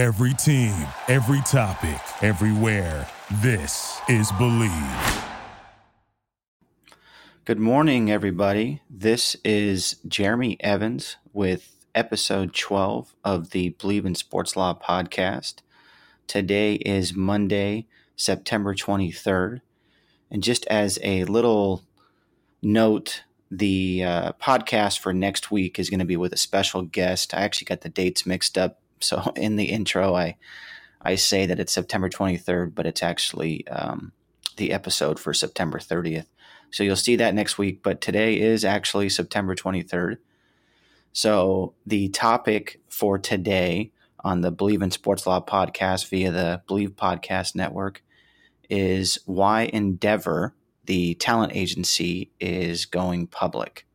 Every team, every topic, everywhere. This is Bleav. Good morning, everybody. This is Jeremy Evans with episode 12 of the Bleav in Sports Law podcast. Today is Monday, September 23rd. And just as a little note, the uh, podcast for next week is going to be with a special guest. I actually got the dates mixed up so in the intro, I I say that it's September 23rd, but it's actually um, the episode for September 30th. So you'll see that next week. But today is actually September 23rd. So the topic for today on the Bleav in Sports Law podcast via the Bleav Podcast Network is why Endeavor, the talent agency, is going public.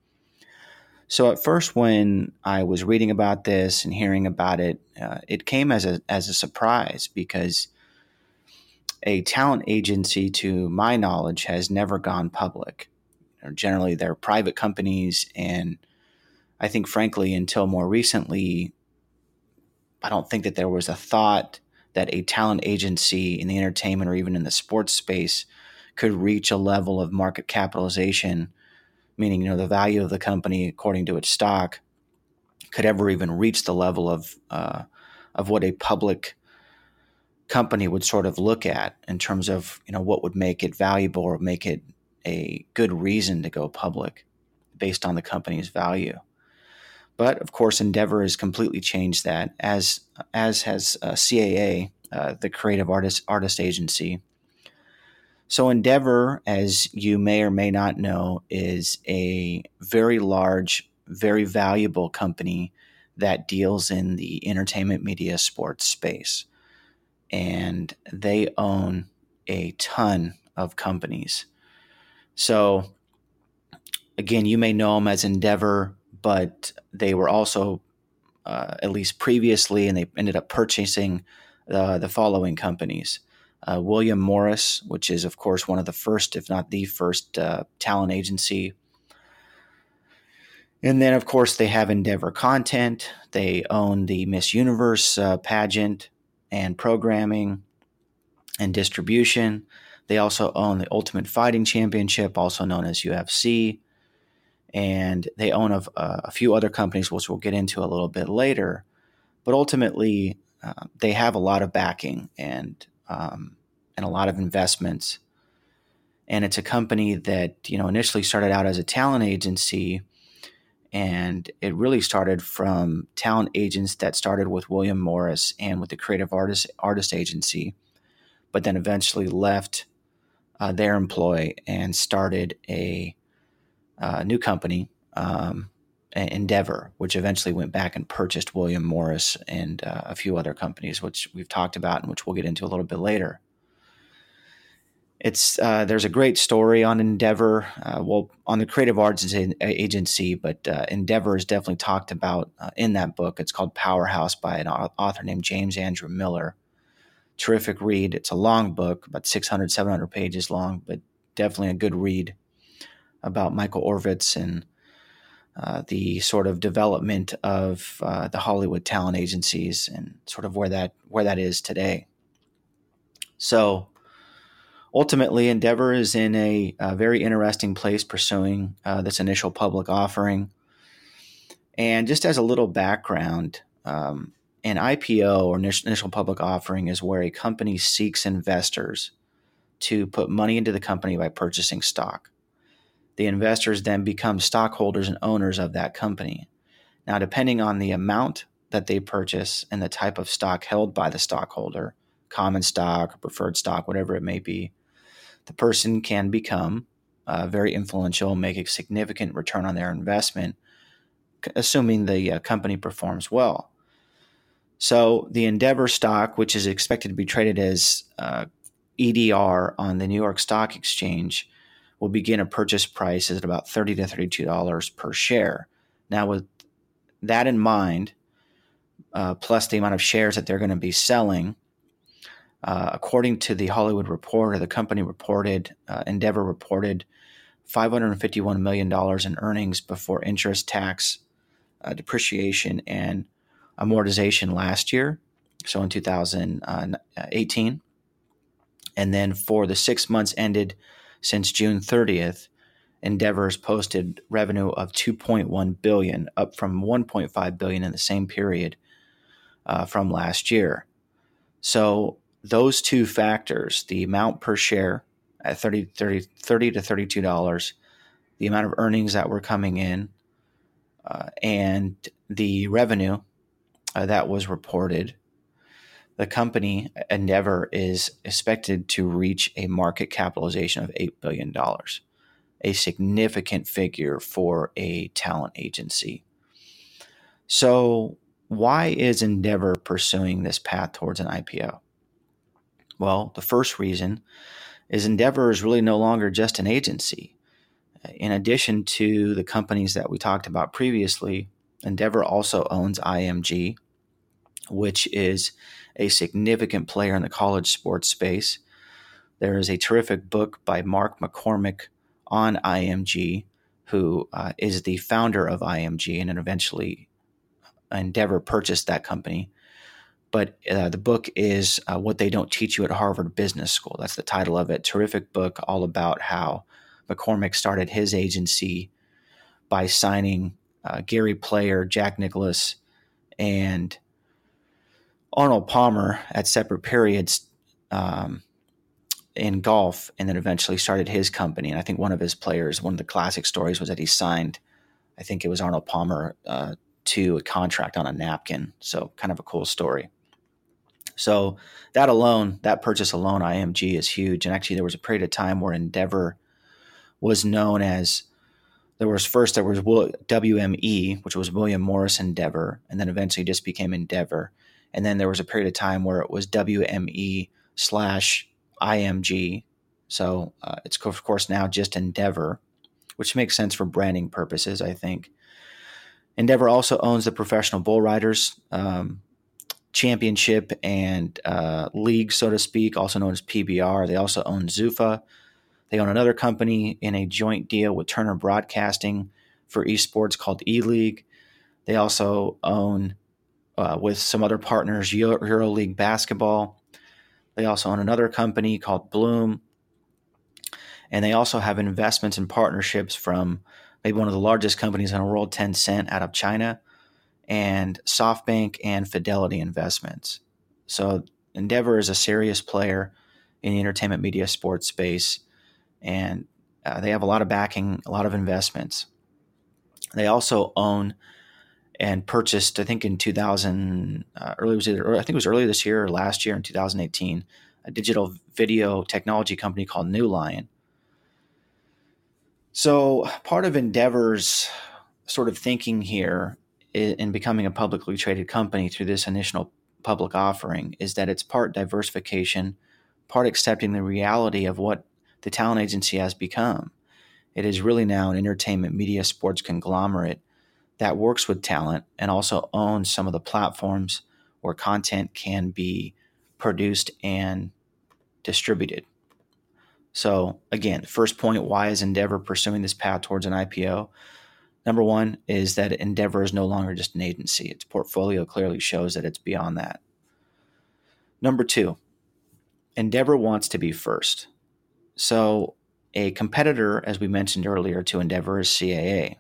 So at first, when I was reading about this and hearing about it, uh, it came as a as a surprise because a talent agency, to my knowledge, has never gone public. generally, they're private companies, and I think, frankly, until more recently, I don't think that there was a thought that a talent agency in the entertainment or even in the sports space could reach a level of market capitalization meaning you know the value of the company according to its stock, could ever even reach the level of uh, of what a public company would sort of look at in terms of you know what would make it valuable or make it a good reason to go public based on the company's value. But of course, Endeavor has completely changed that, as as has uh, CAA, uh, the Creative Artist Artist Agency, so, Endeavor, as you may or may not know, is a very large, very valuable company that deals in the entertainment media sports space. And they own a ton of companies. So, again, you may know them as Endeavor, but they were also, uh, at least previously, and they ended up purchasing uh, the following companies uh, William Morris, which is, of course, one of the first, if not the first, uh, talent agency. And then, of course, they have Endeavor Content. They own the Miss Universe uh, pageant and programming and distribution. They also own the Ultimate Fighting Championship, also known as UFC. And they own a, a few other companies, which we'll get into a little bit later. But ultimately, uh, they have a lot of backing and um, and a lot of investments. And it's a company that you know initially started out as a talent agency, and it really started from talent agents that started with William Morris and with the Creative Artist Artist Agency, but then eventually left uh, their employ and started a uh, new company. Um, Endeavor, which eventually went back and purchased William Morris and uh, a few other companies, which we've talked about and which we'll get into a little bit later. It's uh, there's a great story on Endeavor, uh, well, on the Creative Arts Agency, but uh, Endeavor is definitely talked about uh, in that book. It's called Powerhouse by an author named James Andrew Miller. Terrific read. It's a long book, about 600, 700 pages long, but definitely a good read about Michael Ovitz and uh, the sort of development of uh, the Hollywood talent agencies and sort of where that where that is today. So ultimately, Endeavor is in a, a very interesting place pursuing uh, this initial public offering. And just as a little background, um, an IPO or initial public offering is where a company seeks investors to put money into the company by purchasing stock the investors then become stockholders and owners of that company. Now, depending on the amount that they purchase and the type of stock held by the stockholder, common stock, preferred stock, whatever it may be, the person can become uh, very influential, make a significant return on their investment, assuming the uh, company performs well. So, the Endeavor stock, which is expected to be traded as uh, EDR on the New York Stock Exchange, will begin a purchase price at about 30 to $32 per share. Now, with that in mind, uh, plus the amount of shares that they're going to be selling, uh, according to the Hollywood Reporter, the company reported, uh, Endeavor reported $551 million in earnings before interest, tax, uh, depreciation, and amortization last year, so in 2018. And then for the six months ended since June 30th, Endeavor's posted revenue of 2.1 billion, up from 1.5 billion in the same period uh, from last year. So those two factors, the amount per share at 30, 30, 30 to 32 dollars, the amount of earnings that were coming in, uh, and the revenue uh, that was reported, the company Endeavor is expected to reach a market capitalization of $8 billion, a significant figure for a talent agency. So, why is Endeavor pursuing this path towards an IPO? Well, the first reason is Endeavor is really no longer just an agency. In addition to the companies that we talked about previously, Endeavor also owns IMG, which is a significant player in the college sports space. There is a terrific book by Mark McCormack on IMG, who uh, is the founder of IMG and then eventually Endeavor purchased that company. But uh, the book is uh, What They Don't Teach You at Harvard Business School. That's the title of it. Terrific book, all about how McCormack started his agency by signing uh, Gary Player, Jack Nicklaus, and Arnold Palmer at separate periods um, in golf, and then eventually started his company. And I think one of his players, one of the classic stories, was that he signed, I think it was Arnold Palmer, uh, to a contract on a napkin. So kind of a cool story. So that alone, that purchase alone, IMG is huge. And actually, there was a period of time where Endeavor was known as there was first there was WME, which was William Morris Endeavor, and then eventually just became Endeavor. And then there was a period of time where it was WME slash IMG. So uh, it's of course now just Endeavor, which makes sense for branding purposes, I think. Endeavor also owns the Professional Bull Riders um, Championship and uh, League, so to speak, also known as PBR. They also own Zuffa. They own another company in a joint deal with Turner Broadcasting for esports called E League. They also own uh, with some other partners, Euro League Basketball. They also own another company called Bloom. And they also have investments and partnerships from maybe one of the largest companies in the world, Tencent, out of China, and SoftBank and Fidelity Investments. So Endeavor is a serious player in the entertainment media sports space, and uh, they have a lot of backing, a lot of investments. They also own and purchased, I think in 2000, uh, early was either, I think it was earlier this year or last year in 2018, a digital video technology company called NeuLion. So part of Endeavor's sort of thinking here in becoming a publicly traded company through this initial public offering is that it's part diversification, part accepting the reality of what the talent agency has become. It is really now an entertainment media sports conglomerate that works with talent and also owns some of the platforms where content can be produced and distributed. So, again, first point why is Endeavor pursuing this path towards an IPO? Number one is that Endeavor is no longer just an agency, its portfolio clearly shows that it's beyond that. Number two, Endeavor wants to be first. So, a competitor, as we mentioned earlier, to Endeavor is CAA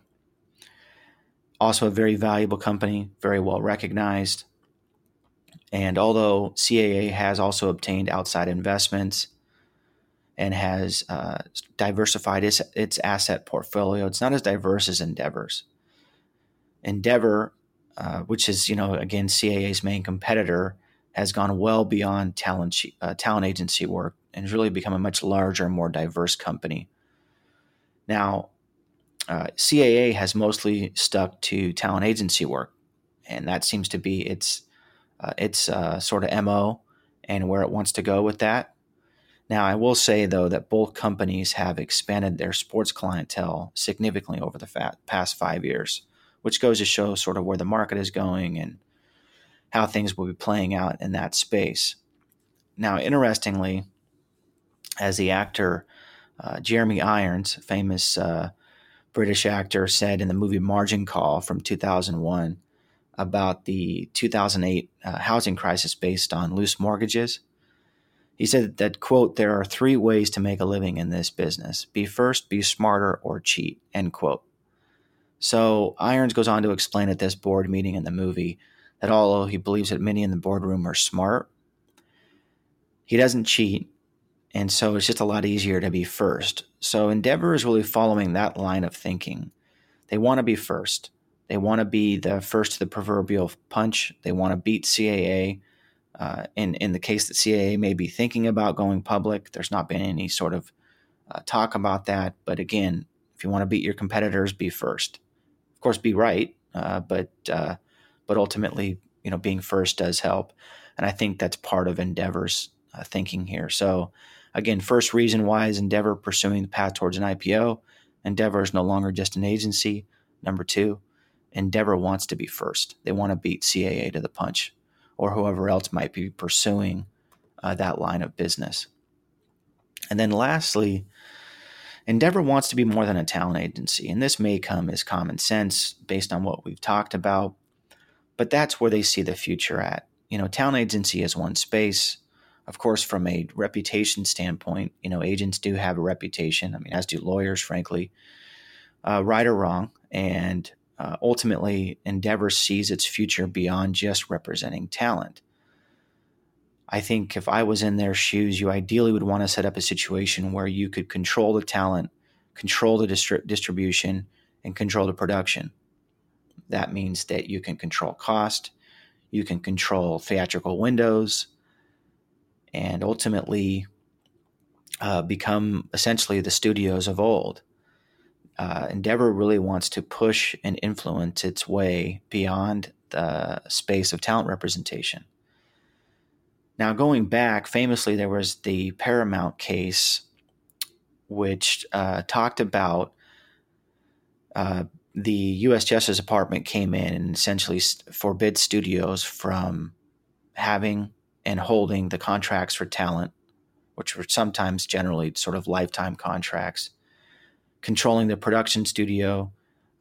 also a very valuable company, very well recognized. And although CAA has also obtained outside investments and has uh, diversified its, its asset portfolio, it's not as diverse as Endeavor's. Endeavor, uh, which is you know again CAA's main competitor, has gone well beyond talent uh, talent agency work and has really become a much larger more diverse company. Now, uh, CAA has mostly stuck to talent agency work, and that seems to be its uh, its uh, sort of mo and where it wants to go with that. Now, I will say though that both companies have expanded their sports clientele significantly over the fa- past five years, which goes to show sort of where the market is going and how things will be playing out in that space. Now, interestingly, as the actor uh, Jeremy Irons, famous uh, British actor said in the movie Margin Call from 2001, about the 2008 uh, housing crisis based on loose mortgages. He said that, quote, there are three ways to make a living in this business be first, be smarter, or cheat, end quote. So Irons goes on to explain at this board meeting in the movie that although he believes that many in the boardroom are smart, he doesn't cheat. And so it's just a lot easier to be first. So Endeavor is really following that line of thinking. They want to be first. They want to be the first to the proverbial punch. They want to beat CAA. Uh, in in the case that CAA may be thinking about going public, there's not been any sort of uh, talk about that. But again, if you want to beat your competitors, be first. Of course, be right, uh, but uh, but ultimately, you know, being first does help, and I think that's part of Endeavor's uh, thinking here. So, again, first reason why is Endeavor pursuing the path towards an IPO. Endeavor is no longer just an agency. Number two, Endeavor wants to be first. They want to beat CAA to the punch or whoever else might be pursuing uh, that line of business. And then lastly, Endeavor wants to be more than a talent agency. And this may come as common sense based on what we've talked about, but that's where they see the future at. You know, talent agency is one space. Of course, from a reputation standpoint, you know, agents do have a reputation. I mean, as do lawyers, frankly, uh, right or wrong. And uh, ultimately, Endeavor sees its future beyond just representing talent. I think if I was in their shoes, you ideally would want to set up a situation where you could control the talent, control the distri- distribution, and control the production. That means that you can control cost, you can control theatrical windows, and ultimately uh, become essentially the studios of old uh, Endeavor really wants to push and influence its way beyond the space of talent representation. Now, going back, famously, there was the Paramount case, which uh, talked about uh, the U.S. Justice Department came in and essentially forbid studios from having and holding the contracts for talent, which were sometimes generally sort of lifetime contracts controlling the production studio,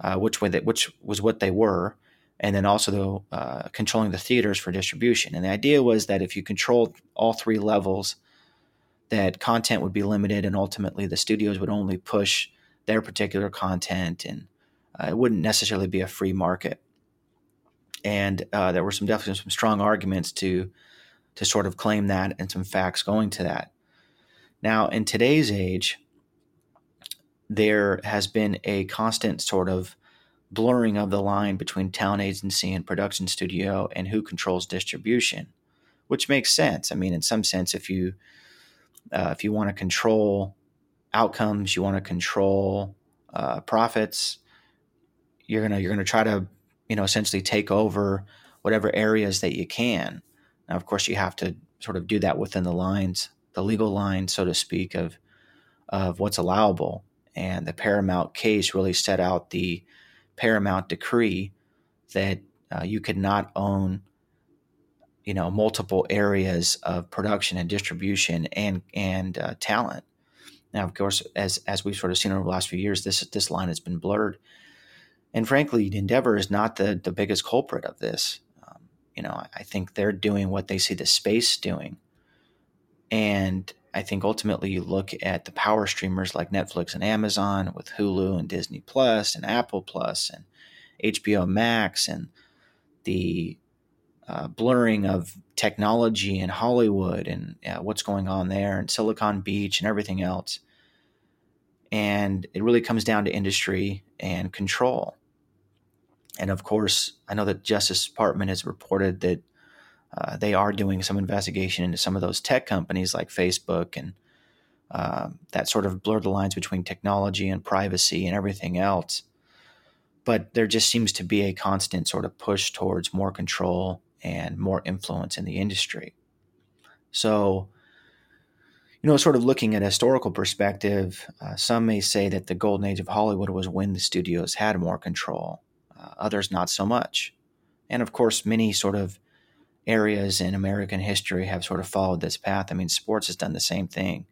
uh, which way which was what they were, and then also uh, controlling the theaters for distribution. And the idea was that if you controlled all three levels, that content would be limited, and ultimately the studios would only push their particular content, and uh, it wouldn't necessarily be a free market. And uh, there were some definitely some strong arguments to to sort of claim that, and some facts going to that. Now, in today's age, there has been a constant sort of blurring of the line between talent agency and production studio and who controls distribution, which makes sense. I mean, in some sense, if you uh, if you want to control outcomes, you want to control uh, profits, you're gonna you're gonna try to you know essentially take over whatever areas that you can. Now, of course, you have to sort of do that within the lines, the legal line, so to speak, of of what's allowable and the Paramount case really set out the Paramount decree that uh, you could not own, you know, multiple areas of production and distribution and and uh, talent. Now, of course, as as we've sort of seen over the last few years, this this line has been blurred, and frankly, Endeavor is not the the biggest culprit of this. You know, I, think they're doing what they see the space doing, and I think ultimately you look at the power streamers like Netflix and Amazon with Hulu and Disney Plus and Apple Plus and HBO Max and the uh, blurring of technology in Hollywood and uh, what's going on there and Silicon Beach and everything else. And it really comes down to industry and control. And of course, I know that Justice Department has reported that uh, they are doing some investigation into some of those tech companies like Facebook and uh, that sort of blur the lines between technology and privacy and everything else. But there just seems to be a constant sort of push towards more control and more influence in the industry. So, you know, sort of looking at a historical perspective, uh, some may say that the golden age of Hollywood was when the studios had more control, others not so much. And of course, many sort of areas in American history have sort of followed this path. I mean, sports has done the same thing,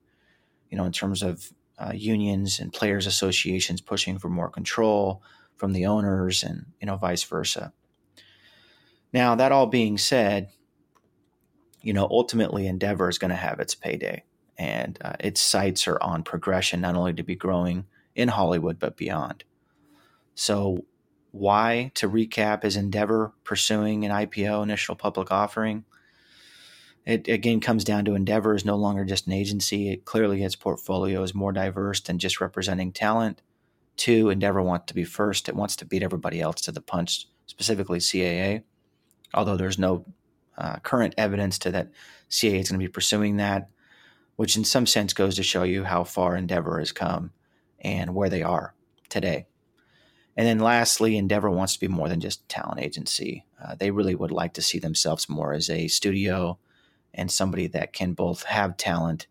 you know, in terms of uh, unions and players' associations pushing for more control from the owners and, you know, vice versa. Now, that all being said, you know, ultimately Endeavor is going to have its payday, and uh, its sights are on progression, not only to be growing in Hollywood, but beyond. So, why, to recap, is Endeavor pursuing an IPO, initial public offering? It again comes down to Endeavor is no longer just an agency. It clearly its portfolio is more diverse than just representing talent. Two, Endeavor wants to be first. It wants to beat everybody else to the punch, specifically CAA. Although there's no uh, current evidence to that CAA is going to be pursuing that, which in some sense goes to show you how far Endeavor has come and where they are today. And then lastly, Endeavor wants to be more than just a talent agency. Uh, they really would like to see themselves more as a studio and somebody that can both have talent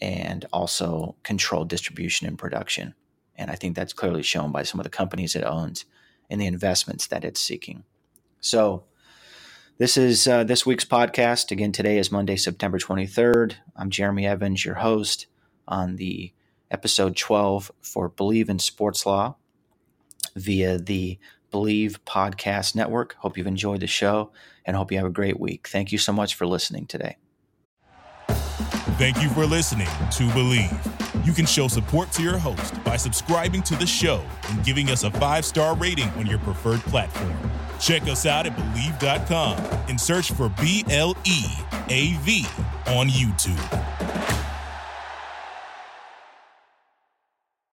and also control distribution and production. And I think that's clearly shown by some of the companies it owns and the investments that it's seeking. So, this is uh, this week's podcast. Again, today is Monday, September 23rd. I'm Jeremy Evans, your host on the episode 12 for Bleav in Sports Law via the Bleav Podcast Network. Hope you've enjoyed the show and hope you have a great week. Thank you so much for listening today. Thank you for listening to Bleav. You can show support to your host by subscribing to the show and giving us a five star rating on your preferred platform. Check us out at Bleav.com and search for B L E A V on YouTube.